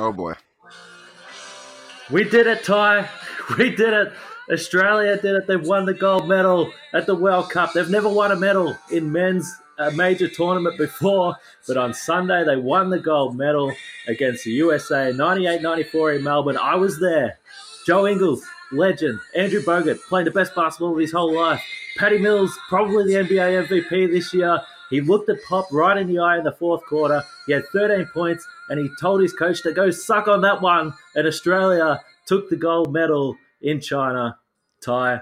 Oh boy. We did it, Ty. We did it. Australia did it. They've won the gold medal at the World Cup. They've never won a medal in men's uh, major tournament before, but on Sunday they won the gold medal against the USA 98 94 in Melbourne. I was there. Joe Ingles, legend. Andrew Bogut, playing the best basketball of his whole life. Patty Mills, probably the NBA MVP this year. He looked at Pop right in the eye in the fourth quarter. He had 13 points, and he told his coach to go suck on that one. And Australia took the gold medal in China. Ty,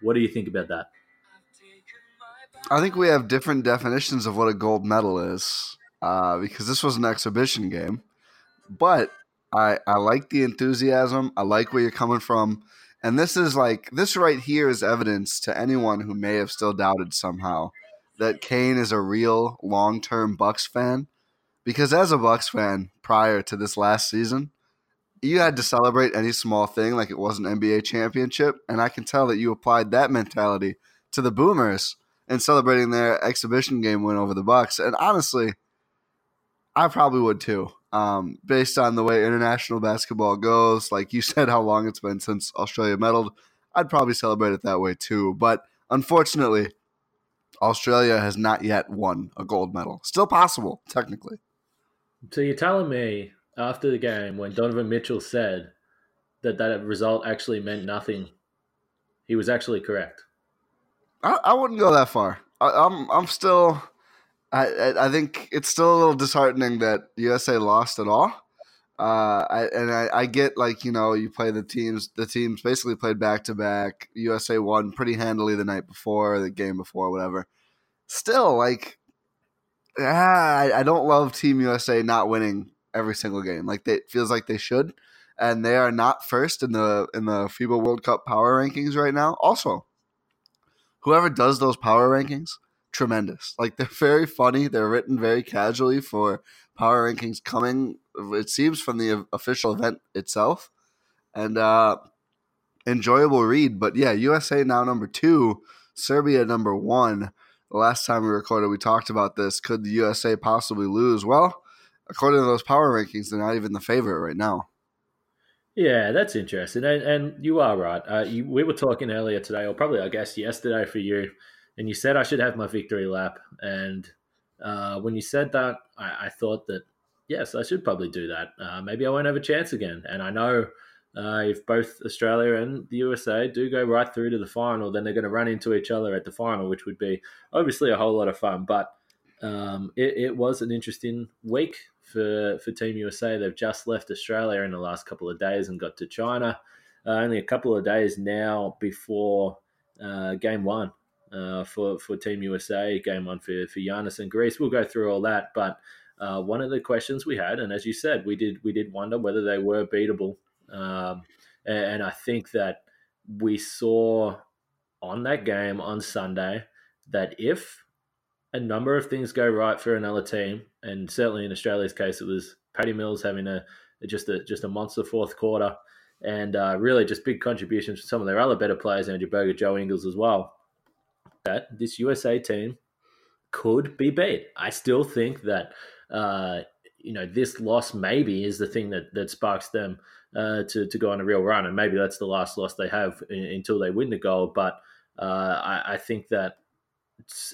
what do you think about that? I think we have different definitions of what a gold medal is uh, because this was an exhibition game. But I, I like the enthusiasm. I like where you're coming from. And this is like, this right here is evidence to anyone who may have still doubted somehow that Kane is a real long term Bucks fan. Because as a Bucks fan prior to this last season, you had to celebrate any small thing like it was an NBA championship, and I can tell that you applied that mentality to the Boomers and celebrating their exhibition game win over the Bucks. And honestly, I probably would too. Um, based on the way international basketball goes, like you said, how long it's been since Australia medaled, I'd probably celebrate it that way too. But unfortunately, Australia has not yet won a gold medal. Still possible, technically. So you're telling me after the game when Donovan Mitchell said that that result actually meant nothing, he was actually correct. I, I wouldn't go that far. I, I'm I'm still. I I think it's still a little disheartening that USA lost at all. Uh, I, and I, I get like you know you play the teams. The teams basically played back to back. USA won pretty handily the night before, the game before, whatever. Still, like, ah, I, I don't love Team USA not winning every single game. Like it feels like they should, and they are not first in the in the FIBA World Cup power rankings right now. Also, whoever does those power rankings, tremendous. Like they're very funny. They're written very casually for power rankings coming. It seems from the official event itself, and uh, enjoyable read. But yeah, USA now number two, Serbia number one. The last time we recorded, we talked about this. Could the USA possibly lose? Well, according to those power rankings, they're not even the favorite right now. Yeah, that's interesting, and, and you are right. Uh, you, we were talking earlier today, or probably I guess yesterday for you, and you said I should have my victory lap. And uh, when you said that, I, I, thought that yes, I should probably do that. Uh, maybe I won't have a chance again. And I know Uh, if both Australia and the USA do go right through to the final, then they're going to run into each other at the final, which would be obviously a whole lot of fun. But um, it, it, was an interesting week for, for Team USA. They've just left Australia in the last couple of days and got to China. Uh, only a couple of days now before uh, game one uh, for, for Team USA, game one for, for Giannis and Greece. We'll go through all that. But uh, one of the questions we had, and as you said, we did we did wonder whether they were beatable um, and, I think that we saw on that game on Sunday that if a number of things go right for another team, and certainly in Australia's case, it was Patty Mills having a just a just a monster fourth quarter, and uh, really just big contributions from some of their other better players, Andrew Bogut, Joe Ingles as well. That this USA team could be beat. I still think that uh, you know this loss maybe is the thing that that sparks them uh, to to go on a real run, and maybe that's the last loss they have in, until they win the gold. But uh, I, I, think that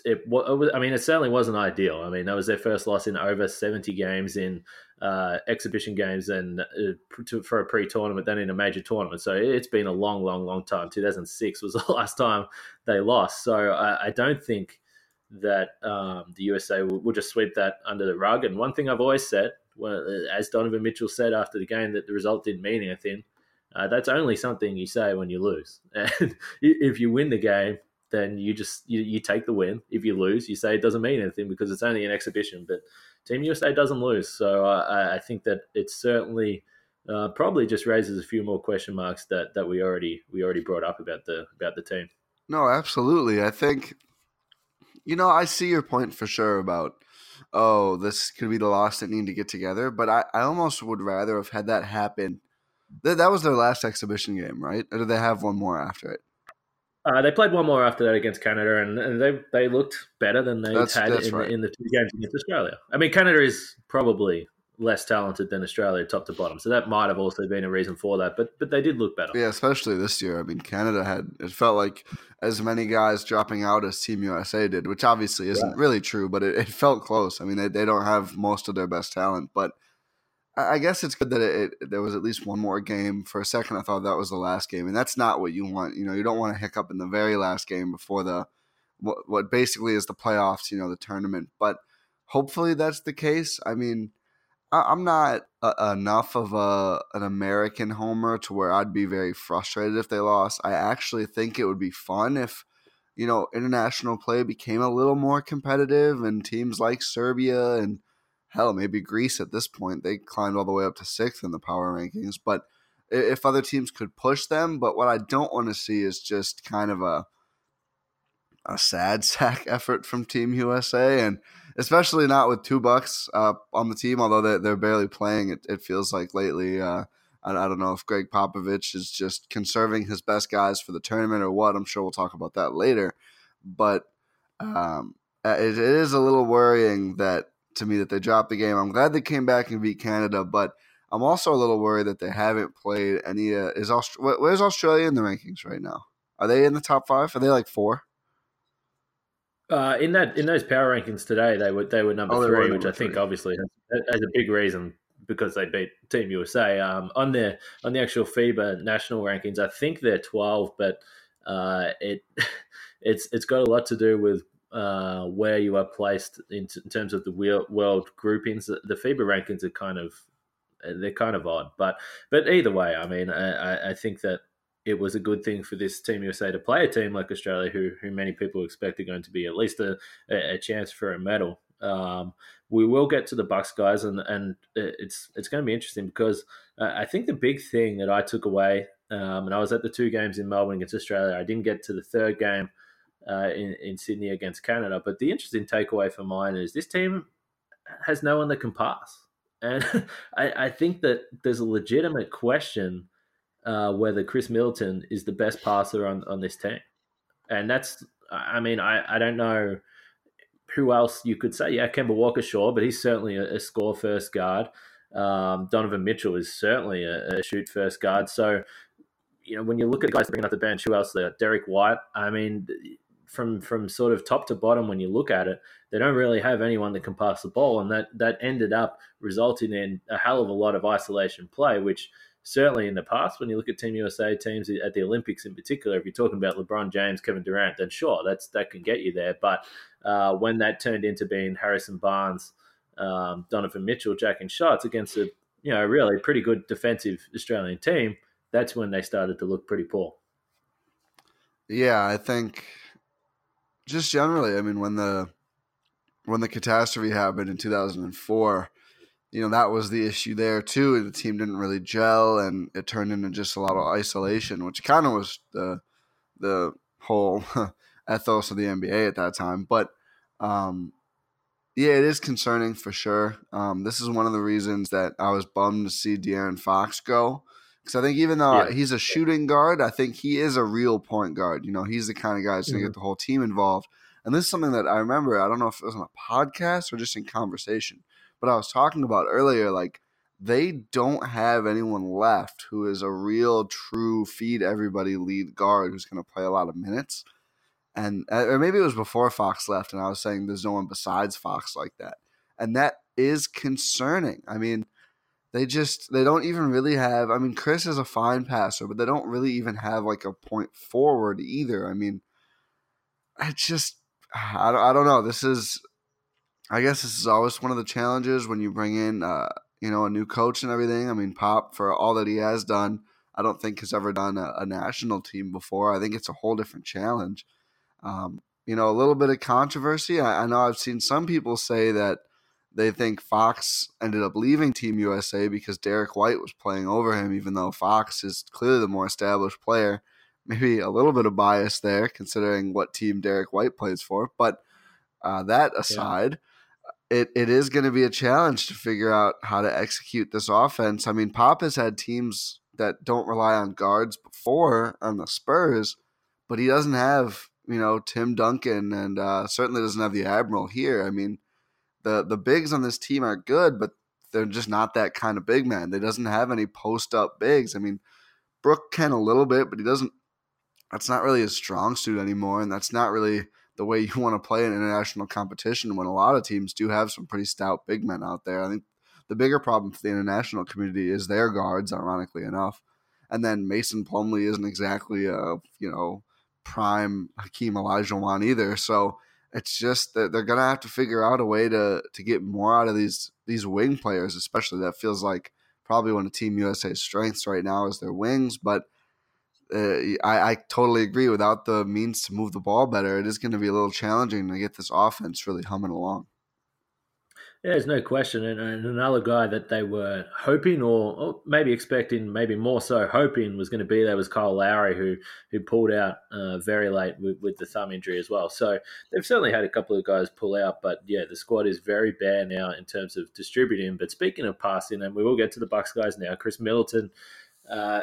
it, it, I mean, it certainly wasn't ideal. I mean, that was their first loss in over seventy games in uh, exhibition games and uh, to, for a pre-tournament, then in a major tournament. So it's been a long, long, long time. Two thousand six was the last time they lost. So I, I don't think that um, the USA will, will, just sweep that under the rug. And one thing I've always said well, as Donovan Mitchell said after the game, that the result didn't mean anything. Uh, that's only something you say when you lose. And if you win the game, then you just you, you take the win. If you lose, you say it doesn't mean anything because it's only an exhibition. But Team USA doesn't lose, so I, I think that it certainly uh, probably just raises a few more question marks that that we already we already brought up about the about the team. No, absolutely. I think you know I see your point for sure about oh, this could be the loss that need to get together. But I, I almost would rather have had that happen. That, that was their last exhibition game, right? Or did they have one more after it? Uh, they played one more after that against Canada, and, and they they looked better than they that's, had that's in, right. in the two games against Australia. I mean, Canada is probably less talented than Australia, top to bottom. So that might have also been a reason for that. But but they did look better. Yeah, especially this year. I mean, Canada had it felt like as many guys dropping out as Team USA did, which obviously isn't yeah. really true, but it, it, felt close. I mean, they, they don't have most of their best talent, but I, I guess it's good that it, it, there was at least one more game. For a second, I thought that was the last game, and that's not what you want. You know, you don't want to hiccup in the very last game before the what, what basically is the playoffs. You know, the tournament, but hopefully that's the case. I mean I'm not a, enough of a an American homer to where I'd be very frustrated if they lost. I actually think it would be fun if you know international play became a little more competitive and teams like Serbia and hell maybe Greece at this point they climbed all the way up to sixth in the power rankings. But if other teams could push them, but what I don't want to see is just kind of a a sad sack effort from Team USA and especially not with two bucks uh, on the team. Although they're, they're barely playing, it, it feels like lately. Uh, I, I, don't know if Gregg Popovich is just conserving his best guys for the tournament or what. I'm sure we'll talk about that later. But um, uh, it, it is a little worrying that to me that they dropped the game. I'm glad they came back and beat Canada, but I'm also a little worried that they haven't played any. Uh, is Aust- where's Australia in the rankings right now? Are they in the top five? Are they like four? Uh, in that in those power rankings today, they were they were number oh, three, which I think three. obviously has, has, a big reason because they beat Team USA. Um, on the on the actual FIBA national rankings, I think they're twelve, but uh, it it's it's got a lot to do with uh, where you are placed in, t- in terms of the world groupings. The, the FIBA rankings are kind of they're kind of odd, but but either way, I mean, I, I think that it was a good thing for this Team USA to play a team like Australia, who who many people expect are going to be at least a, a chance for a medal. Um, we will get to the Bucks guys, and and it's it's going to be interesting because uh, I think the big thing that I took away, um, and I was at the two games in Melbourne against Australia. I didn't get to the third game uh, in in Sydney against Canada, but the interesting takeaway for mine is this team has no one that can pass, and I, I think that there's a legitimate question uh, whether Khris Middleton is the best passer on, on this team. And that's, I mean, I, I don't know who else you could say. Yeah, Kemba Walker, sure, but he's certainly a, a score first guard. Um, Donovan Mitchell is certainly a, a, shoot first guard. So, you know, when you look at guys bringing up the bench, who else there? Derrick White. I mean, from from sort of top to bottom, when you look at it, they don't really have anyone that can pass the ball, and that that ended up resulting in a hell of a lot of isolation play, which certainly in the past, when you look at Team USA teams at the Olympics in particular, if you're talking about LeBron James, Kevin Durant, then sure, that's that can get you there. But uh, when that turned into being Harrison Barnes, um, Donovan Mitchell, jacking shots against a you know really pretty good defensive Australian team, that's when they started to look pretty poor. Yeah, I think just generally, I mean, when the when the catastrophe happened in 2004 you know that was the issue there too. The team didn't really gel, and it turned into just a lot of isolation, which kind of was the the whole ethos of the NBA at that time. But um, yeah, it is concerning for sure. Um, this is one of the reasons that I was bummed to see De'Aaron Fox go. Because I think even though yeah. he's a shooting guard, I think he is a real point guard. You know, he's the kind of guy that's going to mm-hmm. get the whole team involved. And this is something that I remember. I don't know if it was on a podcast or just in conversation but I was talking about earlier, like they don't have anyone left who is a real, true feed everybody lead guard who's going to play a lot of minutes. And uh, or maybe it was before Fox left, and I was saying there's no one besides Fox like that, and that is concerning. I mean, they just they don't even really have. I mean, Khris is a fine passer, but they don't really even have like a point forward either. I mean, I just I don't, I don't know. This is I guess this is always one of the challenges when you bring in, uh, you know, a new coach and everything. I mean, Pop, for all that he has done, I don't think has ever done a, a national team before. I think it's a whole different challenge. Um, you know, a little bit of controversy. I, I know I've seen some people say that they think Fox ended up leaving Team USA because Derrick White was playing over him, even though Fox is clearly the more established player. Maybe a little bit of bias there, considering what team Derrick White plays for. But uh, that aside, yeah it, it is going to be a challenge to figure out how to execute this offense. I mean, Pop has had teams that don't rely on guards before on the Spurs, but he doesn't have, you know, Tim Duncan and uh, certainly doesn't have the Admiral here. I mean, the, the bigs on this team are good, but they're just not that kind of big man. They doesn't have any post up bigs. I mean, Brook can a little bit, but he doesn't. That's not really his strong suit anymore, and that's not really the way you want to play in international competition when a lot of teams do have some pretty stout big men out there. I think the bigger problem for the international community is their guards, ironically enough. And then Mason Plumlee isn't exactly a, you know, prime Hakeem Olajuwon either. So it's just that they're gonna have to figure out a way to to get more out of these these wing players, especially that feels like probably one of Team USA's strengths right now is their wings, but uh, I, I totally agree. Without the means to move the ball better, it is going to be a little challenging to get this offense really humming along. Yeah, there's no question. And, and another guy that they were hoping, or, or, maybe expecting, maybe more so hoping, was going to be there was Kyle Lowry, who who pulled out uh, very late with, with, the thumb injury as well. So they've certainly had a couple of guys pull out, but yeah, the squad is very bare now in terms of distributing. But speaking of passing, and we will get to the Bucks guys now. Khris Middleton uh,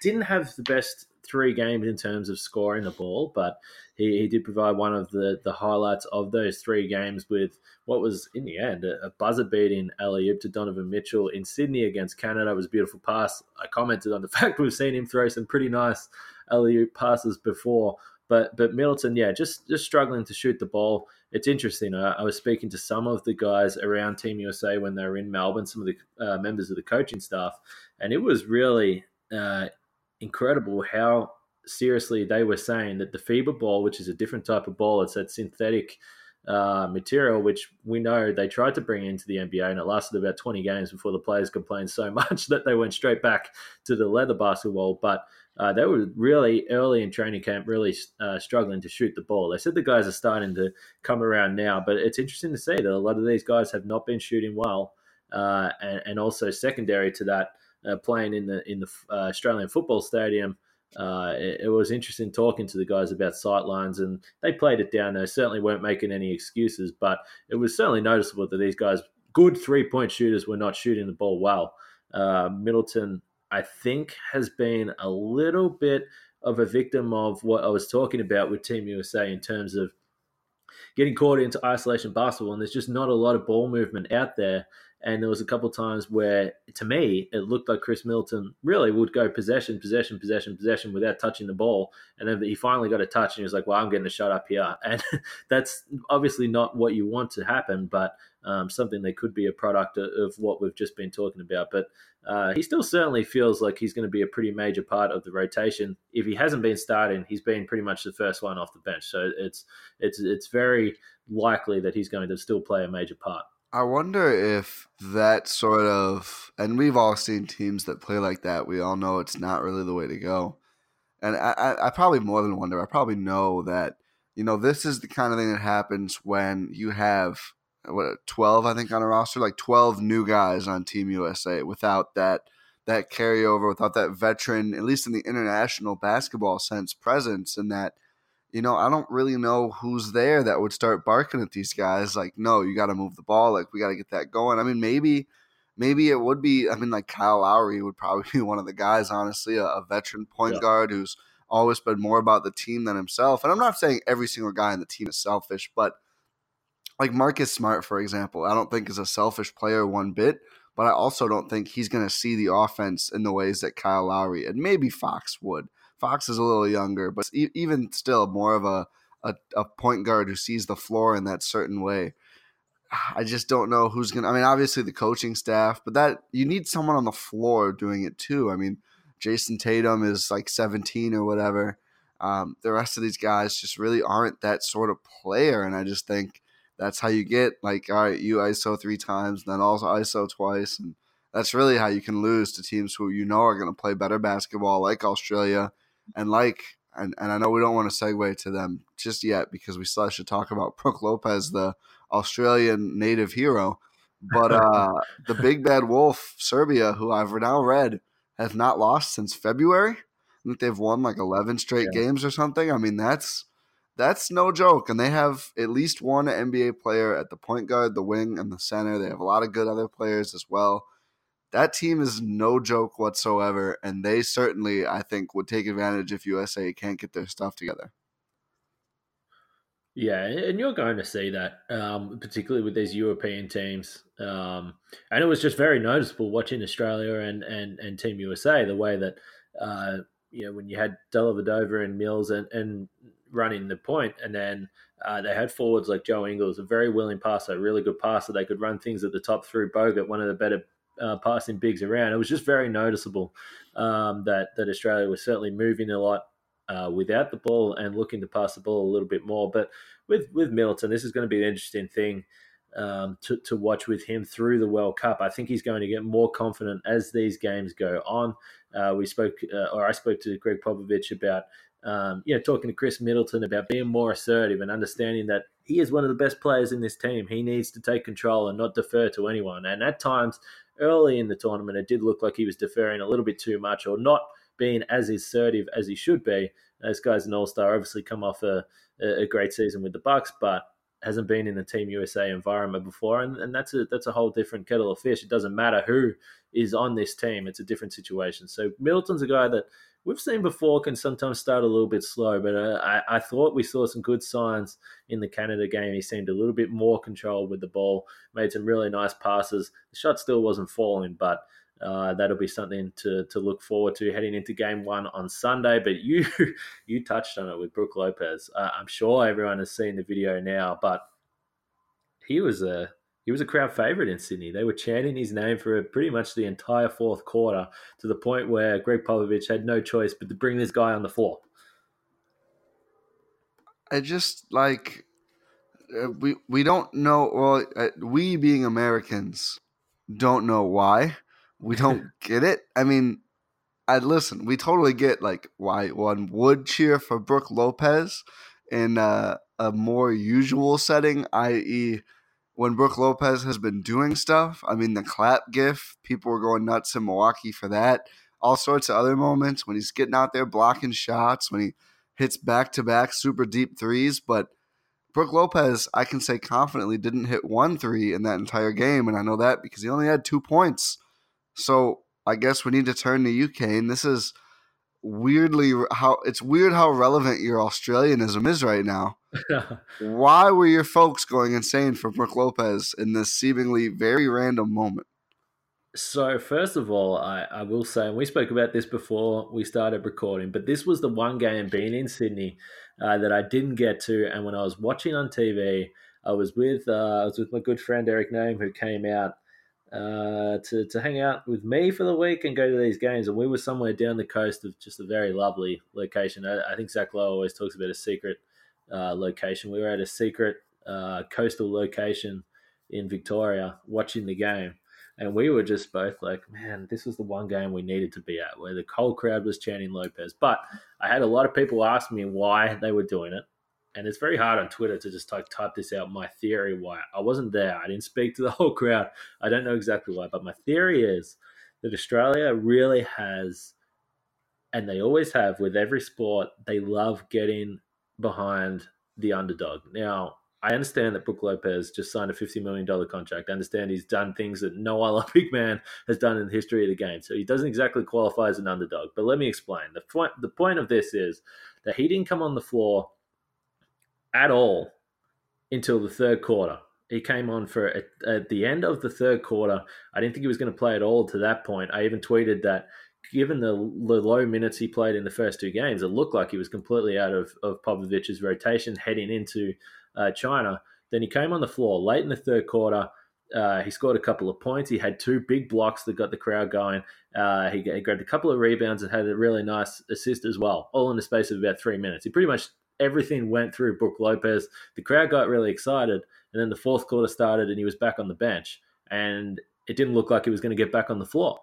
didn't have the best three games in terms of scoring the ball, but he, he did provide one of the, the highlights of those three games with what was, in the end, a, a buzzer beating alley to Donovan Mitchell in Sydney against Canada. It was a beautiful pass. I commented on the fact we've seen him throw some pretty nice alley passes before. But but Middleton, yeah, just just struggling to shoot the ball. It's interesting. I, I, was speaking to some of the guys around Team USA when they were in Melbourne, some of the uh, members of the coaching staff, and it was really uh, incredible how seriously they were saying that the FIBA ball, which is a different type of ball, it's that synthetic uh, material, which we know they tried to bring into the NBA, and it lasted about 20 games before the players complained so much that they went straight back to the leather basketball. But uh, they were really early in training camp, really uh, struggling to shoot the ball. They said the guys are starting to come around now, but it's interesting to see that a lot of these guys have not been shooting well, uh, and, and also secondary to that playing in the in the uh, Australian Football Stadium. Uh, it, it, was interesting talking to the guys about sightlines, and they played it down. They certainly weren't making any excuses, but it was certainly noticeable that these guys, good three point shooters, were not shooting the ball well. Uh, Middleton, I think, has been a little bit of a victim of what I was talking about with Team USA in terms of getting caught into isolation basketball, and there's just not a lot of ball movement out there. And there was a couple times where, to me, it looked like Khris Middleton really would go possession, possession, possession, possession without touching the ball. And then he finally got a touch, and he was like, "Well, I'm getting a shot up here." And that's obviously not what you want to happen. But um, something that could be a product of, of, what we've just been talking about. But uh, he still certainly feels like he's going to be a pretty major part of the rotation. If he hasn't been starting, he's been pretty much the first one off the bench. So it's it's it's very likely that he's going to still play a major part. I wonder if that sort of, and we've all seen teams that play like that. We all know it's not really the way to go. And I, I, I probably more than wonder. I probably know that, you know, this is the kind of thing that happens when you have what 12 I think on a roster like 12 new guys on team USA without that that carryover without that veteran at least in the international basketball sense presence and that you know I don't really know who's there that would start barking at these guys like no you got to move the ball like we got to get that going I mean maybe maybe it would be I mean like Kyle Lowry would probably be one of the guys honestly a, a veteran point yeah. guard who's always been more about the team than himself and I'm not saying every single guy in the team is selfish but like Marcus Smart, for example, I don't think is a selfish player one bit, but I also don't think he's going to see the offense in the ways that Kyle Lowry and maybe Fox would. Fox is a little younger, but even still more of a, a, a point guard who sees the floor in that certain way. I just don't know who's to. I mean, obviously the coaching staff, but that you need someone on the floor doing it too. I mean, Jayson Tatum is like 17 or whatever. Um, the rest of these guys just really aren't that sort of player. And I just think that's how you get like all right, you ISO three times, then also ISO twice, and that's really how you can lose to teams who you know are going to play better basketball, like Australia, and like and, and I know we don't want to segue to them just yet because we still should talk about Brook Lopez, the Australian native hero. But uh, the big bad wolf, Serbia, who I've now read has not lost since February. I think they've won like eleven straight yeah. games or something. I mean, that's that's no joke. And they have at least one NBA player at the point guard, the wing, and the center. They have a lot of good other players as well. That team is no joke whatsoever, and they certainly, I think, would take advantage if USA can't get their stuff together. Yeah, and you're going to see that, um, particularly with these European teams. Um, and it was just very noticeable watching Australia and, and, and Team USA, the way that, uh, you know, when you had Dellavedova and Mills and, and running the point, and then uh, they had forwards like Joe Ingles, a very willing passer, a really good passer. They could run things at the top through Bogut, one of the better uh, passing bigs around. It was just very noticeable um, that that Australia was certainly moving a lot uh, without the ball and looking to pass the ball a little bit more. But with with Middleton, this is going to be an interesting thing um, to, to watch with him through the World Cup. I think he's going to get more confident as these games go on. Uh, we spoke, uh, or I spoke to Gregg Popovich about um, you know, talking to Khris Middleton about being more assertive and understanding that he is one of the best players in this team. He needs to take control and not defer to anyone. And at times early in the tournament, it did look like he was deferring a little bit too much or not being as assertive as he should be. This guy's an all star, obviously come off a, a great season with the Bucks, but hasn't been in the Team USA environment before, and, and that's a that's a whole different kettle of fish. It doesn't matter who is on this team; it's a different situation. So Middleton's a guy that we've seen before can sometimes start a little bit slow, but uh, I, I, thought we saw some good signs in the Canada game. He seemed a little bit more controlled with the ball, made some really nice passes. The shot still wasn't falling, but uh, that'll be something to, to look forward to heading into game one on Sunday. But you you touched on it with Brook Lopez. Uh, I'm sure everyone has seen the video now, but he was a he was a crowd favourite in Sydney. They were chanting his name for pretty much the entire fourth quarter to the point where Gregg Popovich had no choice but to bring this guy on the floor. I just like uh, we we don't know. Well, uh, we being Americans don't know why. We don't get it. I mean, I listen. We totally get like why one would cheer for Brook Lopez in uh, a more usual setting, i.e when Brook Lopez has been doing stuff. I mean, the clap gif, people were going nuts in Milwaukee for that. All sorts of other moments when he's getting out there blocking shots, when he hits back to back super deep threes. But Brook Lopez, I can say confidently, didn't hit one three in that entire game. And I know that because he only had two points. So I guess we need to turn to UK. And this is weirdly how it's weird how relevant your Australianism is right now. Why were your folks going insane for Brook Lopez in this seemingly very random moment? So, first of all, I, I will say, and we spoke about this before we started recording, but this was the one game being in Sydney uh, that I didn't get to. And when I was watching on TV, I was with uh, I was with my good friend Eric Name, who came out uh, to to hang out with me for the week and go to these games. And we were somewhere down the coast of just a very lovely location. I, I think Zach Lowe always talks about a secret uh, location. We were at a secret uh, coastal location in Victoria watching the game. And we were just both like, man, this was the one game we needed to be at where the whole crowd was chanting Lopez. But I had a lot of people ask me why they were doing it. And it's very hard on Twitter to just like type this out, my theory why. I wasn't there. I didn't speak to the whole crowd. I don't know exactly why. But my theory is that Australia really has, and they always have with every sport, they love getting behind the underdog. Now, I understand that Brook Lopez just signed a $50 million contract. I understand he's done things that no big man has done in the history of the game. So he doesn't exactly qualify as an underdog. But let me explain. The point, the point of this is that he didn't come on the floor at all until the third quarter. He came on for at, at the end of the third quarter. I didn't think he was going to play at all to that point. I even tweeted that given the, low minutes he played in the first two games, it looked like he was completely out of, of Popovich's rotation heading into uh, China. Then he came on the floor late in the third quarter. Uh, he scored a couple of points. He had two big blocks that got the crowd going. Uh, he, he, grabbed a couple of rebounds and had a really nice assist as well, all in the space of about three minutes. He pretty much everything went through Brook Lopez. The crowd got really excited, and then the fourth quarter started, and he was back on the bench, and it didn't look like he was going to get back on the floor.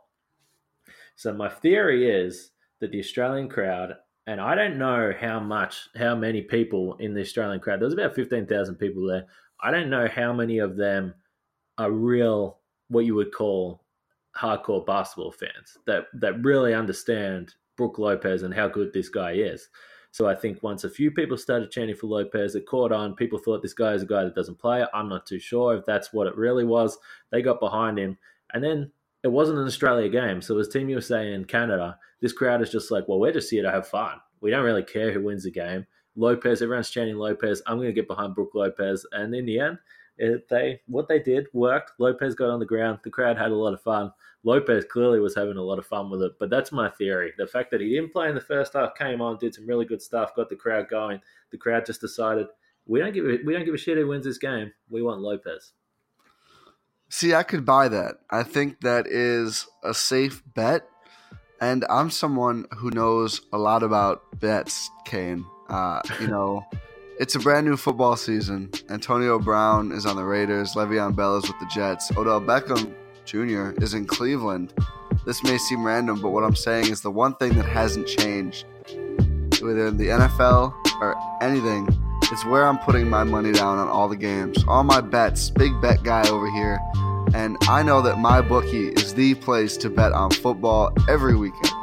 So my theory is that the Australian crowd and I don't know how much, how many people in the Australian crowd. There was about fifteen thousand people there. I don't know how many of them are real, what you would call hardcore basketball fans that that really understand Brook Lopez and how good this guy is. So I think once a few people started chanting for Lopez, it caught on. People thought this guy is a guy that doesn't play. I'm not too sure if that's what it really was. They got behind him, and then it wasn't an Australia game. So as Team USA in Canada, this crowd is just like, well, we're just here to have fun. We don't really care who wins the game. Lopez, everyone's chanting Lopez. I'm going to get behind Brook Lopez. And in the end, it, they what they did worked. Lopez got on the ground. The crowd had a lot of fun. Lopez clearly was having a lot of fun with it. But that's my theory. The fact that he didn't play in the first half, came on, did some really good stuff, got the crowd going. The crowd just decided we don't give a, we don't give a shit who wins this game. We want Lopez. See, I could buy that. I think that is a safe bet. And I'm someone who knows a lot about bets, Kane. Uh, you know, it's a brand new football season. Antonio Brown is on the Raiders. Le'Veon Bell is with the Jets. Odell Beckham Jr. is in Cleveland. This may seem random, but what I'm saying is the one thing that hasn't changed, whether in the NFL or anything, is where I'm putting my money down on all the games. All my bets. Big bet guy over here. And I know that my bookie is the place to bet on football every weekend.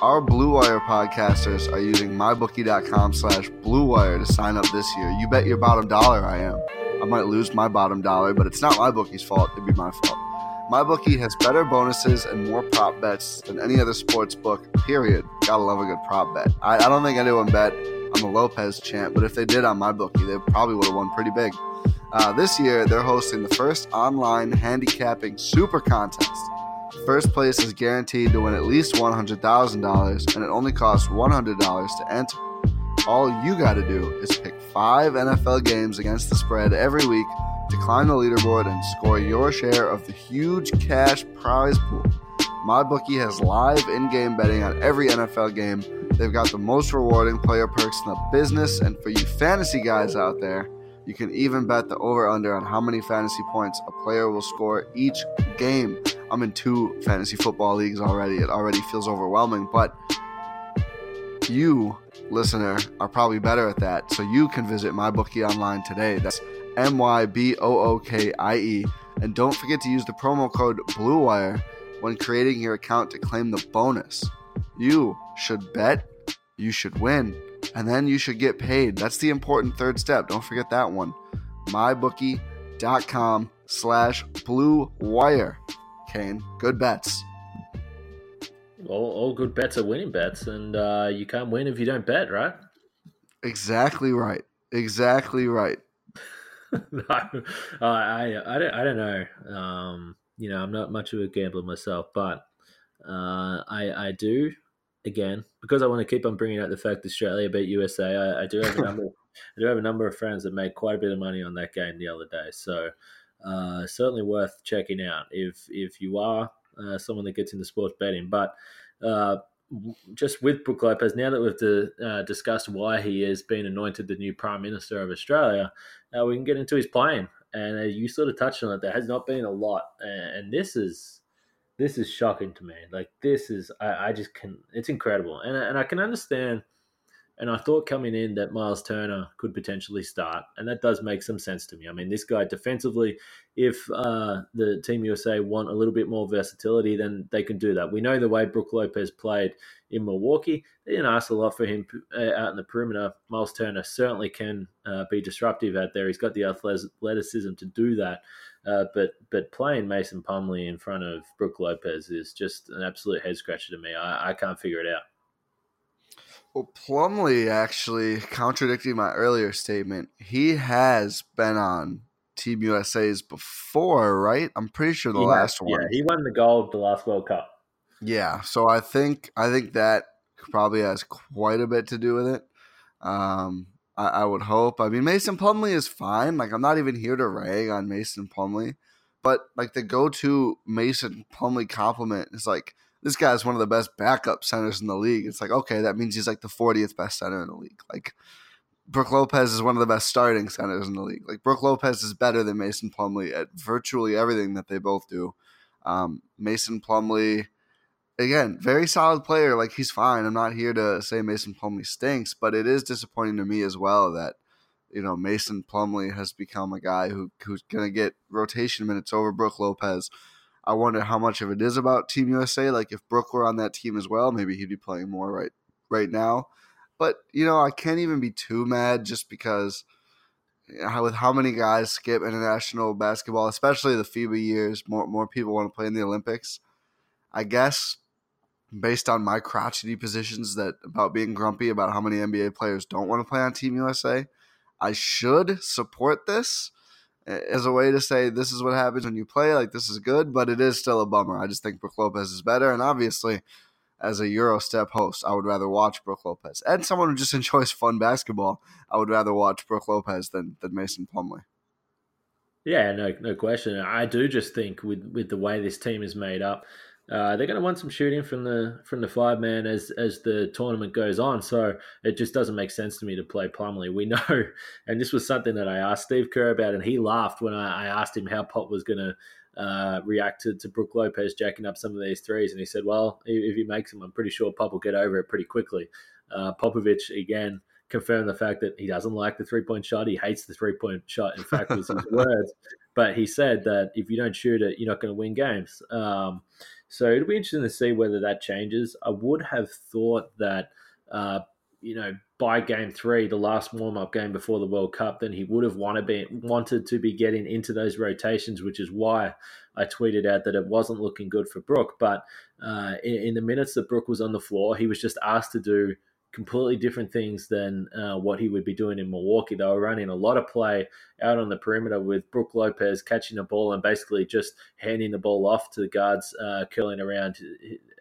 Our Blue Wire podcasters are using mybookie.com slash Blue Wire to sign up this year. You bet your bottom dollar I am. I might lose my bottom dollar, but it's not my bookie's fault. It'd be my fault. My bookie has better bonuses and more prop bets than any other sports book, period. Gotta love a good prop bet. I, I don't think anyone bet on the Lopez chant, but if they did on my bookie, they probably would have won pretty big. Uh, this year, they're hosting the first online handicapping super contest. First place is guaranteed to win at least $100,000, and it only costs $100 to enter. All you got to do is pick five NFL games against the spread every week to climb the leaderboard and score your share of the huge cash prize pool. MyBookie has live in game betting on every NFL game They've got the most rewarding player perks in the business, and for you fantasy guys out there, you can even bet the over under on how many fantasy points a player will score each game. I'm in two fantasy football leagues already. It already feels overwhelming, but you, listener, are probably better at that. So you can visit MyBookie online today. That's M Y B O O K I E. And don't forget to use the promo code BLUEWIRE when creating your account to claim the bonus. You should bet, you should win, and then you should get paid. That's the important third step. Don't forget that one. MyBookie.com slash blue wire. Kane, good bets. All, all good bets are winning bets, and uh, you can't win if you don't bet, right? Exactly right. Exactly right. no, I, I, I, don't, I don't know. Um, you know, I'm not much of a gambler myself, but uh, I, I do again because I want to keep on bringing out the fact Australia beat USA. I, I do have a number. I do have a number of friends that made quite a bit of money on that game the other day. So uh, certainly worth checking out if if you are uh, someone that gets into sports betting. But uh, just with Brook Lopez, now that we've uh, discussed why he has been anointed the new Prime Minister of Australia, uh, we can get into his playing. And uh, you sort of touched on it. There has not been a lot, and this is this is shocking to me. Like this is, I, I just can. It's incredible, and and I can understand and I thought coming in that Miles Turner could potentially start, and that does make some sense to me. I mean, this guy defensively, if uh, the Team USA want a little bit more versatility, then they can do that. We know the way Brook Lopez played in Milwaukee. They didn't ask a lot for him uh, out in the perimeter. Miles Turner certainly can uh, be disruptive out there. He's got the athleticism to do that. Uh, but but playing Mason Plumlee in front of Brook Lopez is just an absolute head scratcher to me. I, I can't figure it out. Well, Plumlee actually contradicting my earlier statement. He has been on Team USA's before, right? I'm pretty sure the he last one. Yeah, he won the gold the last World Cup. Yeah, so I think I think that probably has quite a bit to do with it. Um, I, I would hope. I mean, Mason Plumlee is fine. Like, I'm not even here to rag on Mason Plumlee, but like the go-to Mason Plumlee compliment is like this guy is one of the best backup centers in the league. It's like, okay, that means he's like the 40th best center in the league. Like, Brook Lopez is one of the best starting centers in the league. Like, Brook Lopez is better than Mason Plumlee at virtually everything that they both do. Um, Mason Plumlee, again, very solid player. Like, he's fine. I'm not here to say Mason Plumlee stinks, but it is disappointing to me as well that, you know, Mason Plumlee has become a guy who, who's going to get rotation minutes over Brook Lopez I wonder how much of it is about Team USA. Like if Brook were on that team as well, maybe he'd be playing more right right now. But you know, I can't even be too mad just because with how many guys skip international basketball, especially the FIBA years, more more people want to play in the Olympics. I guess based on my crotchety positions that about being grumpy about how many NBA players don't want to play on Team USA, I should support this as a way to say this is what happens when you play. Like this is good, but it is still a bummer. I just think Brook Lopez is better, and obviously, as a Eurostep host, I would rather watch Brook Lopez. And someone who just enjoys fun basketball, I would rather watch Brook Lopez than than Mason Plumlee. Yeah, no, no question. I do just think with with the way this team is made up, uh, they're going to want some shooting from the from the five man as as the tournament goes on. So it just doesn't make sense to me to play Plumlee. We know, and this was something that I asked Steve Kerr about, and he laughed when I, I asked him how Pop was going to uh, react to, to Brook Lopez jacking up some of these threes, and he said, "Well, if, he makes them, I'm pretty sure Pop will get over it pretty quickly." Uh, Popovich again confirmed the fact that he doesn't like the three point shot. He hates the three point shot. In fact, was his words. But he said that if you don't shoot it, you're not going to win games. Um, so it'll be interesting to see whether that changes. I would have thought that, uh, you know, by game three, the last warm up game before the World Cup, then he would have wanted, be, wanted to be getting into those rotations, which is why I tweeted out that it wasn't looking good for Brook. But uh, in, in, the minutes that Brook was on the floor, he was just asked to do completely different things than uh, what he would be doing in Milwaukee. They were running a lot of play out on the perimeter with Brook Lopez catching the ball and basically just handing the ball off to the guards uh, curling around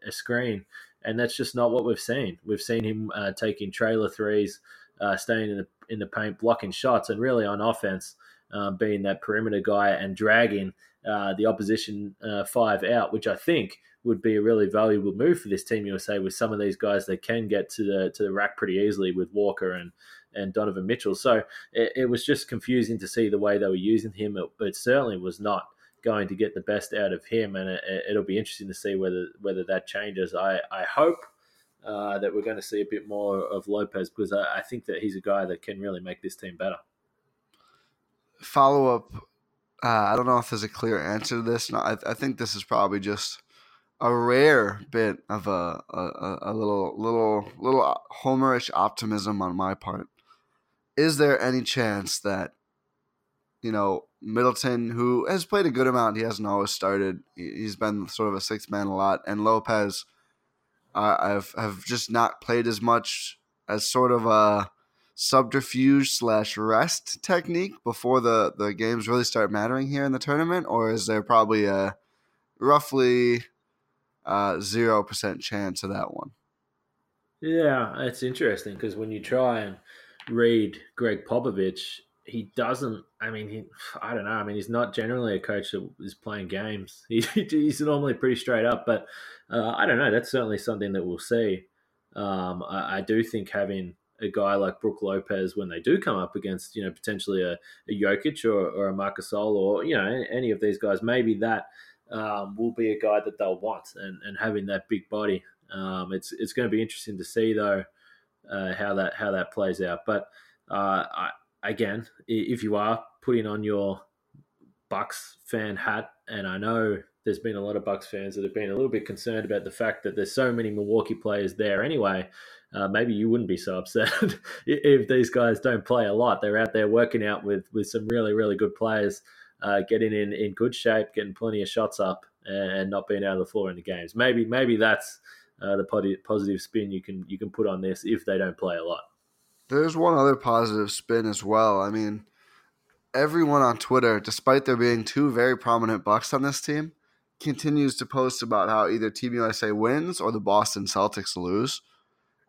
a screen. And that's just not what we've seen. We've seen him uh, taking trailer threes, uh, staying in the in the paint, blocking shots, and really on offense, um, being that perimeter guy and dragging uh, the opposition uh, five out, which I think would be a really valuable move for this team USA with some of these guys that can get to the to the rack pretty easily with Walker and and Donovan Mitchell. So it, it was just confusing to see the way they were using him. It, it, certainly was not going to get the best out of him, and it, will be interesting to see whether whether that changes. I I hope. Uh, that we're going to see a bit more of Lopez because I, I think that he's a guy that can really make this team better. Follow up uh, I don't know if there's a clear answer to this. No, I, I think this is probably just a rare bit of a, a, a little little little homerish optimism on my part. Is there any chance that you know Middleton, who has played a good amount, he hasn't always started. He's been sort of a sixth man a lot, and Lopez, I've have just not played as much as sort of a subterfuge slash rest technique before the the games really start mattering here in the tournament, or is there probably a roughly zero uh, percent chance of that one? Yeah, it's interesting because when you try and read Gregg Popovich, he doesn't. I mean, he, I don't know. I mean, he's not generally a coach that is playing games. He, he's normally pretty straight up, but uh, I don't know. That's certainly something that we'll see. Um, I, I, do think having a guy like Brook Lopez when they do come up against, you know, potentially a, a Jokic or, or a Marc Gasol or you know any of these guys, maybe that um, will be a guy that they'll want, and, and having that big body. Um, it's it's going to be interesting to see though uh, how that how that plays out. But uh, I, again, if you are putting on your Bucks fan hat, and I know there's been a lot of Bucks fans that have been a little bit concerned about the fact that there's so many Milwaukee players there anyway. Uh, maybe you wouldn't be so upset if these guys don't play a lot. They're out there working out with with some really really good players, uh, getting in in good shape, getting plenty of shots up, and not being out of the floor in the games. Maybe maybe that's uh, the positive spin you can you can put on this if they don't play a lot. There's one other positive spin as well. I mean, everyone on Twitter, despite there being two very prominent Bucks on this team, continues to post about how either Team USA wins or the Boston Celtics lose.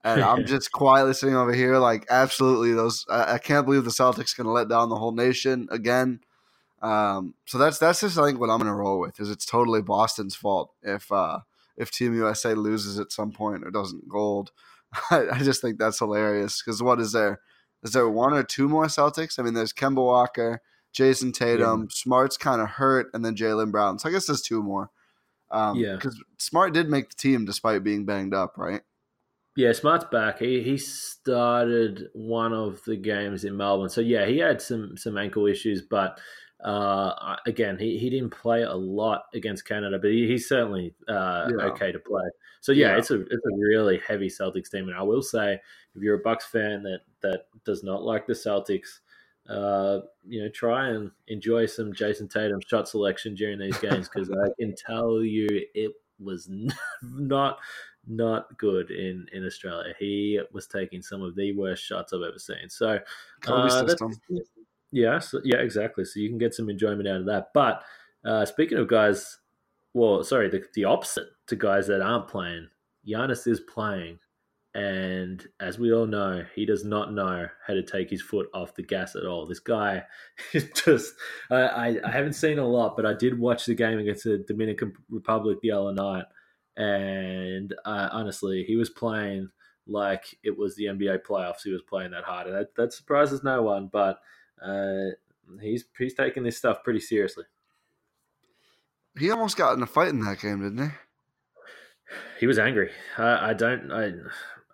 And I'm just quietly sitting over here, like, absolutely, those. I, I can't believe the Celtics going to let down the whole nation again. Um, so that's that's just I think what I'm going to roll with is it's totally Boston's fault if uh, if Team USA loses at some point or doesn't gold. I, I just think that's hilarious because what is there? Is there one or two more Celtics? I mean, there's Kemba Walker, Jayson Tatum, yeah. Smart's kind of hurt, and then Jaylen Brown. So I guess there's two more. Um, yeah, because Smart did make the team despite being banged up, right? Yeah, Smart's back. He he started one of the games in Melbourne, so yeah, he had some some ankle issues, but uh, again, he, he didn't play a lot against Canada, but he, he's certainly uh, yeah. okay to play. So yeah, yeah, it's a it's a really heavy Celtics team, and I will say, if you're a Bucks fan that that does not like the Celtics, uh, you know, try and enjoy some Jayson Tatum shot selection during these games because I can tell you it was not not good in in Australia. He was taking some of the worst shots I've ever seen. So uh, that's, yeah, so, yeah, exactly. So you can get some enjoyment out of that. But uh, speaking of guys, well, sorry, the, the opposite to guys that aren't playing, Giannis is playing. And as we all know, he does not know how to take his foot off the gas at all. This guy is just, I, I haven't seen a lot, but I did watch the game against the Dominican Republic the other night. And uh, honestly, he was playing like it was the NBA playoffs. He was playing that hard. And that, that surprises no one. But uh, he's he's taking this stuff pretty seriously. He almost got in a fight in that game, didn't he? He was angry. I, I don't. I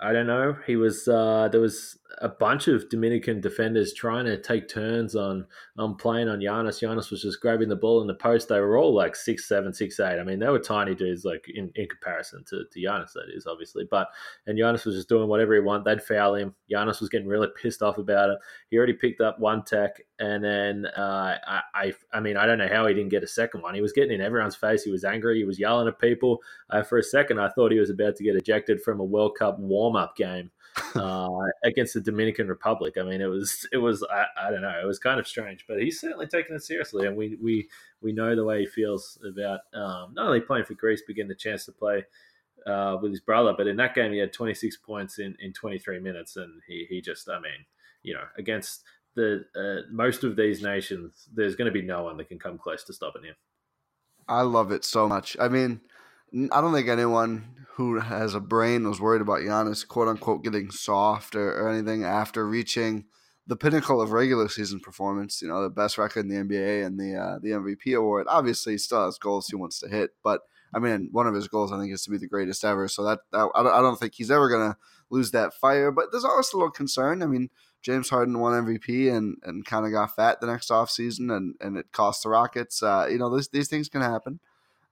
I don't know. He was uh, there was a bunch of Dominican defenders trying to take turns on on playing on Giannis. Giannis was just grabbing the ball in the post. They were all like six seven, six eight. I mean, they were tiny dudes, like in, in comparison to, to Giannis, that is obviously. But and Giannis was just doing whatever he wanted. They'd foul him. Giannis was getting really pissed off about it. He already picked up one tech, and then uh, I, I I mean, I don't know how he didn't get a second one. He was getting in everyone's face. He was angry. He was yelling at people. Uh, for a second, I thought he was about to get ejected from a World Cup warm up game uh, against the Dominican Republic. I mean, it was it was I, I, don't know, it was kind of strange, but he's certainly taking it seriously, and we we we know the way he feels about um, not only playing for Greece, but getting the chance to play. Uh, with his brother, but in that game he had 26 points in, in 23 minutes, and he, he just, I mean, you know, against the uh, most of these nations, there's going to be no one that can come close to stopping him. I love it so much. I mean, I don't think anyone who has a brain was worried about Giannis, quote unquote, getting soft or, or anything after reaching the pinnacle of regular season performance. You know, the best record in the NBA and the uh, the MVP award. Obviously, he still has goals he wants to hit, but I mean, one of his goals I think is to be the greatest ever. So that, that I, don't, I don't think he's ever gonna lose that fire. But there's always a little concern. I mean, James Harden won MVP and, and kind of got fat the next offseason and, and it cost the Rockets. Uh, you know, this, these things can happen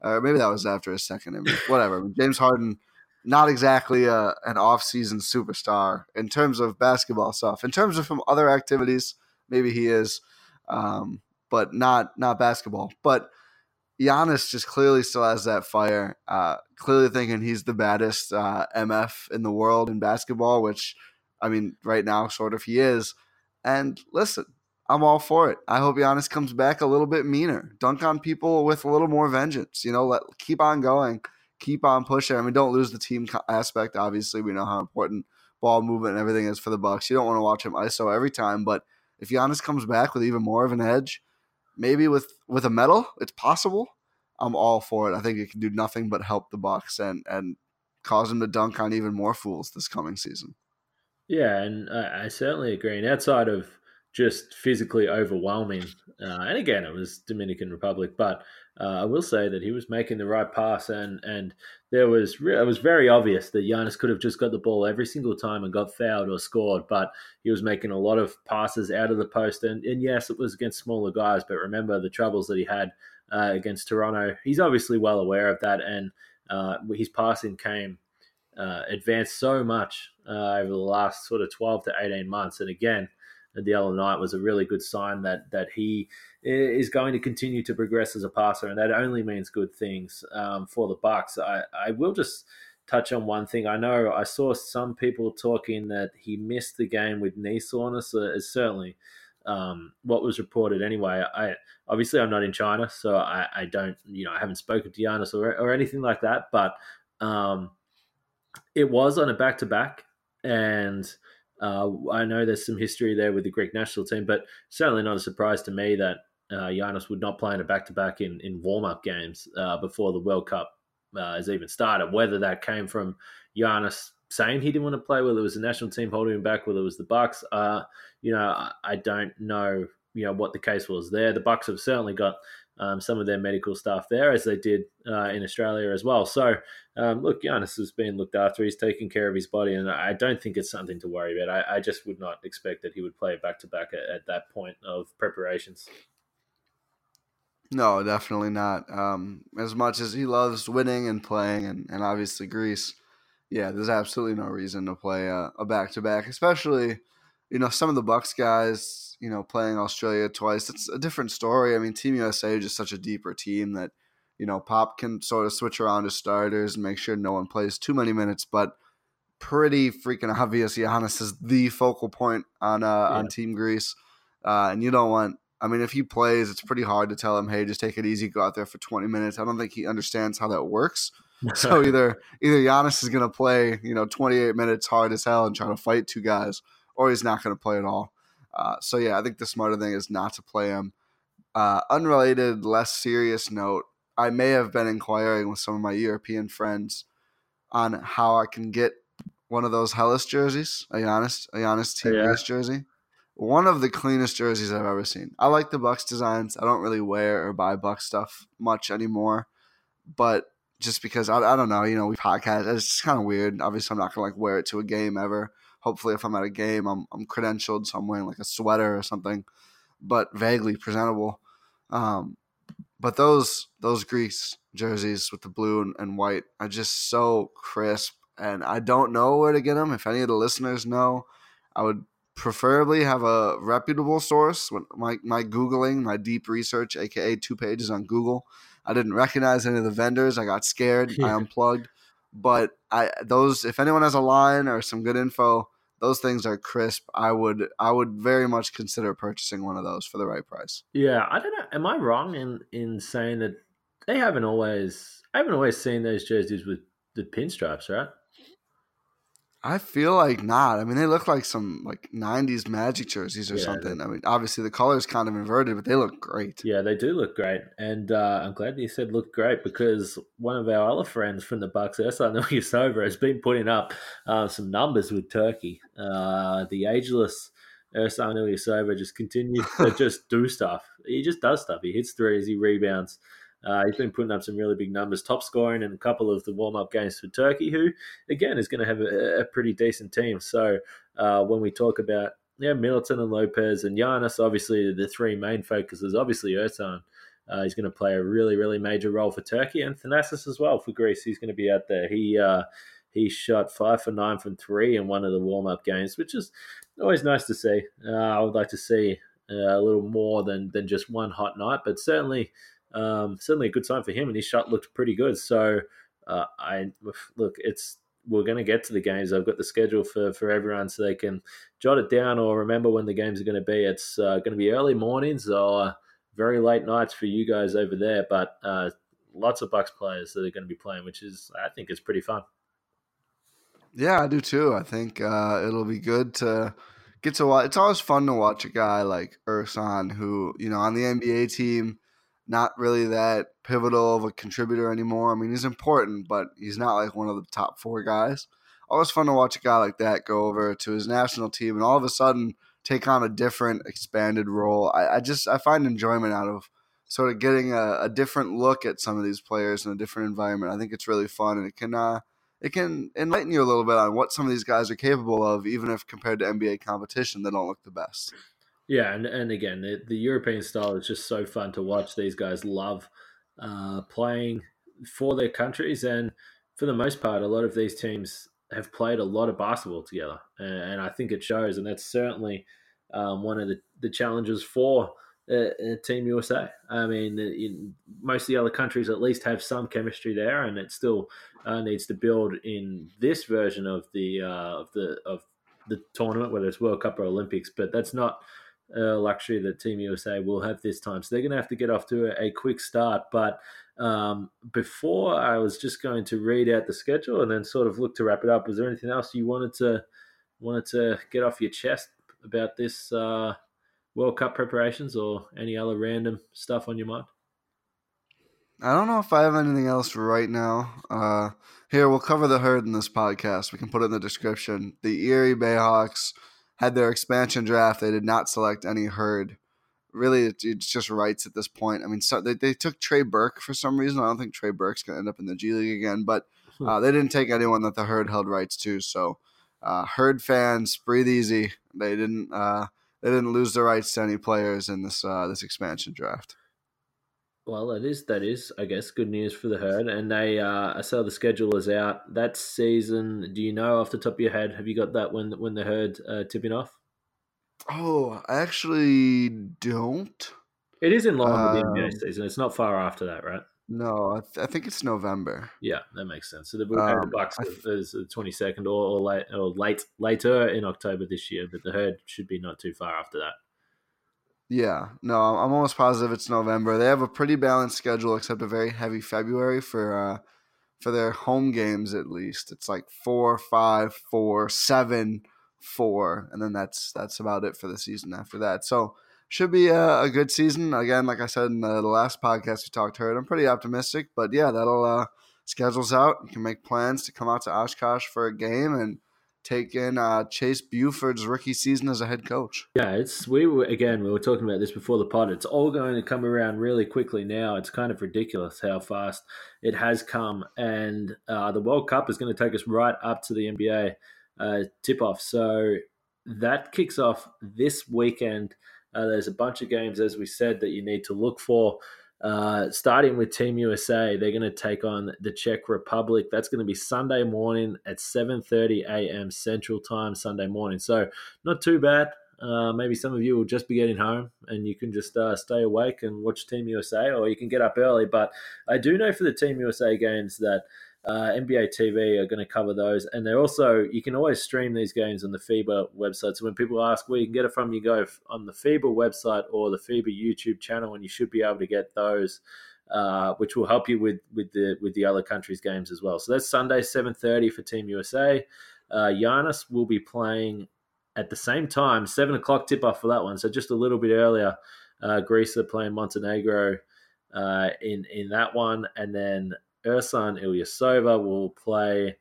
or maybe that was after his second. Whatever. James Harden, not exactly a, an off-season superstar in terms of basketball stuff. In terms of from other activities, maybe he is, um, but not not basketball. But Giannis just clearly still has that fire. Uh, clearly thinking he's the baddest uh, MF in the world in basketball, which I mean, right now, sort of he is. And listen, I'm all for it. I hope Giannis comes back a little bit meaner, dunk on people with a little more vengeance. You know, let keep on going, keep on pushing. I mean, don't lose the team aspect. Obviously, we know how important ball movement and everything is for the Bucks. You don't want to watch him ISO every time, but if Giannis comes back with even more of an edge, maybe with with a medal, it's possible. I'm all for it. I think it can do nothing but help the Bucks and and cause them to dunk on even more fools this coming season. Yeah, and I, I certainly agree. And outside of just physically overwhelming, uh, and again, it was Dominican Republic, but uh, I will say that he was making the right pass, and and there was it was very obvious that Giannis could have just got the ball every single time and got fouled or scored, but he was making a lot of passes out of the post, and, and yes, it was against smaller guys, but remember the troubles that he had uh, against Toronto. He's obviously well aware of that, and uh, his passing came uh, advanced so much uh, over the last sort of twelve to eighteen months, and again the other night was a really good sign that that he is going to continue to progress as a passer, and that only means good things um, for the Bucks. I, I will just touch on one thing. I know I saw some people talking that he missed the game with knee soreness. Uh, is certainly um, what was reported anyway. I obviously I'm not in China, so I, I don't you know I haven't spoken to Giannis or or anything like that, but um, it was on a back to back and uh, I know there's some history there with the Greek national team, but certainly not a surprise to me that uh, Giannis would not play in a back to back in in warm up games uh, before the World Cup uh, has even started. Whether that came from Giannis saying he didn't want to play, whether it was the national team holding him back, whether it was the Bucks, uh, you know, I, I don't know. You know what the case was there. The Bucks have certainly got um, some of their medical staff there, as they did uh, in Australia as well. So, um, look, Giannis has been looked after. He's taking care of his body, and I don't think it's something to worry about. I, I just would not expect that he would play back to back at that point of preparations. No, definitely not. Um, as much as he loves winning and playing, and, and obviously Greece, yeah, there's absolutely no reason to play a back to back, especially you know some of the Bucks guys you know, playing Australia twice. It's a different story. I mean, Team USA is just such a deeper team that, you know, Pop can sort of switch around his starters and make sure no one plays too many minutes, but pretty freaking obvious Giannis is the focal point on uh, yeah. on Team Greece. Uh, and you don't want I mean, if he plays, it's pretty hard to tell him, "Hey, just take it easy, go out there for 20 minutes." I don't think he understands how that works. so either either Giannis is going to play, you know, 28 minutes hard as hell and try to fight two guys, or he's not going to play at all. Uh, so yeah, I think the smarter thing is not to play him. Uh, unrelated, less serious note: I may have been inquiring with some of my European friends on how I can get one of those Hellas jerseys, a Giannis, a Giannis Team yeah. jersey. One of the cleanest jerseys I've ever seen. I like the Bucks designs. I don't really wear or buy Bucks stuff much anymore, but just because I, I don't know, you know, we podcast. It's kind of weird. Obviously, I'm not gonna like wear it to a game ever hopefully if I'm at a game, I'm, I'm credentialed, so I'm wearing like a sweater or something, but vaguely presentable. Um, but those those Greece jerseys with the blue and, and white are just so crisp, and I don't know where to get them. If any of the listeners know, I would preferably have a reputable source. When my my googling, my deep research, aka two pages on Google, I didn't recognize any of the vendors. I got scared. I unplugged. But I those if anyone has a line or some good info, those things are crisp. I would I would very much consider purchasing one of those for the right price. Yeah, I don't know. Am I wrong in in saying that they haven't always I haven't always seen those jerseys with the pinstripes, right? I feel like not. I mean, they look like some like '90s Magic jerseys or yeah, something. I mean, obviously the colors kind of inverted, but they look great. Yeah, they do look great, and uh, I'm glad you said look great because one of our other friends from the Bucks, Ersan Ilyasova, has been putting up uh, some numbers with Turkey. Uh, the ageless Ersan Ilyasova just continues to just do stuff. He just does stuff. He hits threes, he rebounds. Uh, he's been putting up some really big numbers, top scoring in a couple of the warm up games for Turkey, who, again, is going to have a, a, pretty decent team. So uh, when we talk about yeah, Middleton and Lopez and Giannis, obviously the three main focuses, obviously Ersan. Uh, he's going to play a really, really major role for Turkey and Thanasis as well for Greece. He's going to be out there. He uh, he shot five for nine from three in one of the warm up games, which is always nice to see. Uh, I would like to see uh, a little more than than just one hot night, but certainly um, certainly a good sign for him, and his shot looked pretty good. So uh, I look, it's we're going to get to the games. I've got the schedule for for everyone, so they can jot it down or remember when the games are going to be. It's uh, going to be early mornings or very late nights for you guys over there, but uh, lots of Bucks players that are going to be playing, which is I think is pretty fun. Yeah, I do too. I think uh, it'll be good to get to watch. It's always fun to watch a guy like Ersan, who you know on the NBA team, not really that pivotal of a contributor anymore. I mean, he's important, but he's not like one of the top four guys. Always fun to watch a guy like that go over to his national team and all of a sudden take on a different, expanded role. I, I just I find enjoyment out of sort of getting a, a, different look at some of these players in a different environment. I think it's really fun and it can. Uh, it can enlighten you a little bit on what some of these guys are capable of, even if compared to NBA competition, they don't look the best. Yeah, and, and again, the, the European style is just so fun to watch. These guys love uh, playing for their countries, and for the most part, a lot of these teams have played a lot of basketball together, and, and I think it shows. And that's certainly um, one of the, the challenges for uh, Team USA. I mean, in most of the other countries at least have some chemistry there, and it still uh, needs to build in this version of the uh, of the of the tournament, whether it's World Cup or Olympics. But that's not a luxury that Team USA will have this time. So they're going to have to get off to a, a quick start. But um, before I was just going to read out the schedule and then sort of look to wrap it up. Was there anything else you wanted to wanted to get off your chest about this? Uh, World Cup preparations or any other random stuff on your mind? I don't know if I have anything else right now. Uh, here, we'll cover the herd in this podcast. We can put it in the description. The Erie Bayhawks had their expansion draft. They did not select any herd. Really, it's just rights at this point. I mean, so they, they took Trey Burke for some reason. I don't think Trey Burke's going to end up in the G League again, but hmm. uh, they didn't take anyone that the herd held rights to. So, uh, herd fans, breathe easy. They didn't. Uh, they didn't lose the rights to any players in this uh, this expansion draft. Well, that is that is, I guess, good news for the herd. And they, uh, I saw the schedule is out that season. Do you know off the top of your head? Have you got that when when the herd uh, tipping off? Oh, I actually don't. It is in line with the NBA um, season. It's not far after that, right? No, I, th- I, think it's November. Yeah, that makes sense. So the, um, the Bucks th- is the twenty second or, or late or late later in October this year, but the herd should be not too far after that. Yeah, no, I'm almost positive it's November. They have a pretty balanced schedule, except a very heavy February for uh, for their home games. At least it's like four, five, four, seven, four, and then that's that's about it for the season after that. So should be a, a, good season. Again, like I said in the, the last podcast we talked to, I'm pretty optimistic. But yeah, that'll uh, schedules out. You can make plans to come out to Oshkosh for a game and take in uh, Chase Buford's rookie season as a head coach. Yeah, it's we were again we were talking about this before the pod. It's all going to come around really quickly now. It's kind of ridiculous how fast it has come, and uh, the World Cup is going to take us right up to the NBA uh, tip off. So that kicks off this weekend. Uh, there's a bunch of games, as we said, that you need to look for. Uh, starting with Team USA, they're going to take on the Czech Republic. That's going to be Sunday morning at 7:30 a.m. Central Time. Sunday morning, so not too bad. Uh, maybe some of you will just be getting home and you can just uh, stay awake and watch Team USA, or you can get up early. But I do know for the Team USA games that uh, NBA TV are going to cover those, and they're also you can always stream these games on the FIBA website. So when people ask where you can get it from, you go on the FIBA website or the FIBA YouTube channel, and you should be able to get those, uh, which will help you with with the with the other countries' games as well. So that's Sunday, seven thirty for Team USA. Uh, Giannis will be playing at the same time, seven o'clock tip off for that one. So just a little bit earlier. Uh, Greece are playing Montenegro uh, in in that one, and then Ersan Ilyasova will play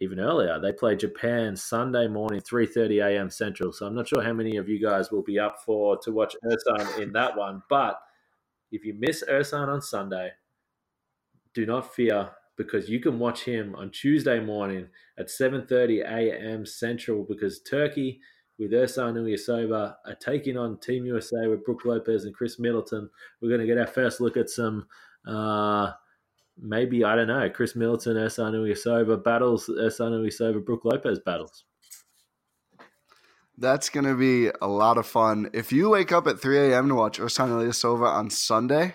even earlier. They play Japan Sunday morning, 3:30 a.m. Central. So I'm not sure how many of you guys will be up for to watch Ersan in that one. But if you miss Ersan on Sunday, do not fear because you can watch him on Tuesday morning at 7:30 a.m. Central because Turkey with Ersan Ilyasova are taking on Team USA with Brook Lopez and Khris Middleton. We're going to get our first look at some uh, maybe I don't know. Khris Middleton, Ersan Ilyasova battles, Ersan Ilyasova, Brook Lopez battles. That's to be a lot of fun. If you wake up at 3 a.m. to watch Ersan on Sunday,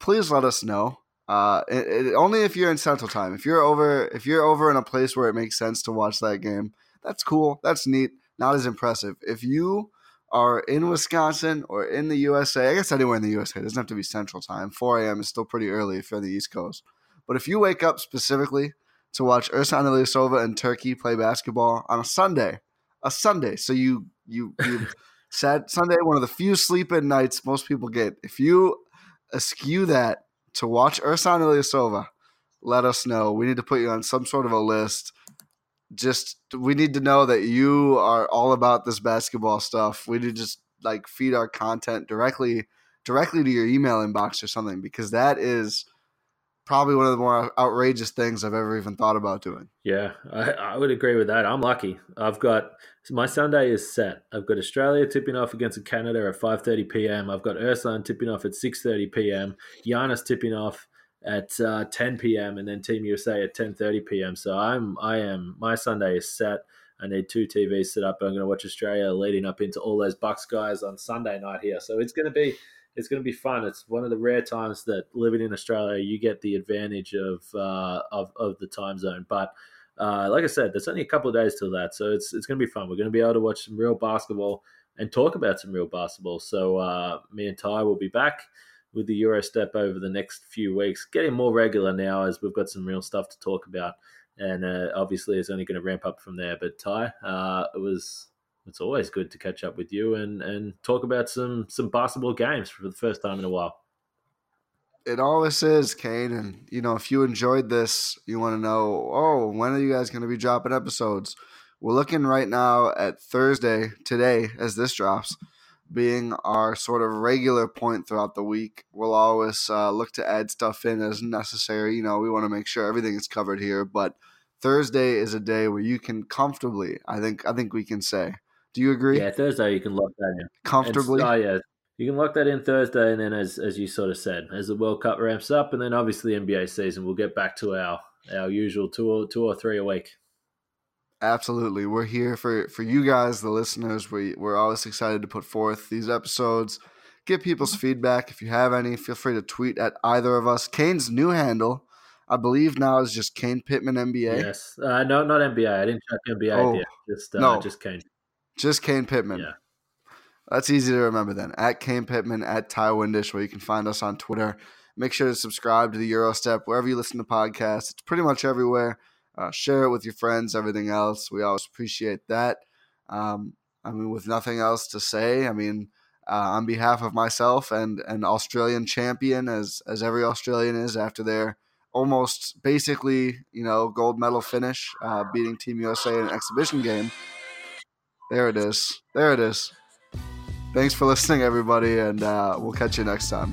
please let us know. Uh, it, it, only if you're in Central Time. If you're over, if you're over in a place where it makes sense to watch that game, that's cool. That's neat. Not as impressive. If you are in Wisconsin or in the USA, I guess anywhere in the USA, it doesn't have to be Central Time. 4 a.m. is still pretty early if you're on the East Coast. But if you wake up specifically to watch Ersan Ilyasova and Turkey play basketball on a Sunday, a Sunday, so you you you Sat Sunday, one of the few sleep in nights most people get. If you eschew that to watch Ersan Ilyasova, let us know. We need to put you on some sort of a list. Just we need to know that you are all about this basketball stuff. We need to just like feed our content directly directly to your email inbox or something because that is probably one of the more outrageous things I've ever even thought about doing. Yeah, I, I would agree with that. I'm lucky. I've got my Sunday is set. I've got Australia tipping off against Canada at 5:30 p.m. I've got Ersan tipping off at 6:30 p.m. Giannis tipping off at uh, 10 p.m. and then Team USA at 10:30 p.m. So I'm I am my Sunday is set. I need two TVs set up. I'm going to watch Australia leading up into all those Bucks guys on Sunday night here. So it's going to be it's going to be fun. It's one of the rare times that living in Australia, you get the advantage of uh, of, of the time zone. But uh, like I said, there's only a couple of days till that, so it's it's going to be fun. We're going to be able to watch some real basketball and talk about some real basketball. So uh, me and Ty will be back with the Eurostep over the next few weeks, getting more regular now as we've got some real stuff to talk about. And uh, obviously, it's only going to ramp up from there. But Ty, uh, it was it's always good to catch up with you and and talk about some some basketball games for the first time in a while. It always is, Kane. And you know, if you enjoyed this, you want to know, oh, when are you guys going to be dropping episodes? We're looking right now at Thursday today as this drops, being our sort of regular point throughout the week. We'll always uh, look to add stuff in as necessary. You know, we want to make sure everything is covered here, but Thursday is a day where you can comfortably, I think, I think we can say do you agree? Yeah, Thursday you can lock that in comfortably. oh yeah, you can lock that in Thursday, and then as as you sort of said, as the World Cup ramps up, and then obviously NBA season, we'll get back to our our usual two or two or three a week. Absolutely, we're here for for you guys, the listeners. We we're always excited to put forth these episodes. Get people's feedback if you have any. Feel free to tweet at either of us. Kane's new handle, I believe now is just Kane Pittman NBA. Yes, uh, no, not NBA. I didn't check NBA oh, yet. Just uh, no, just Kane. Just Kane Pittman. Yeah. That's easy to remember then. At Kane Pittman, at Ty Windish, where you can find us on Twitter. Make sure to subscribe to the Eurostep wherever you listen to podcasts. It's pretty much everywhere. Uh, share it with your friends, everything else. We always appreciate that. Um, I mean, with nothing else to say, I mean, uh, on behalf of myself and an Australian champion, as as every Australian is after their almost basically, you know, gold medal finish, uh, beating Team USA in an exhibition game. There it is. There it is. Thanks for listening, everybody, and uh, we'll catch you next time.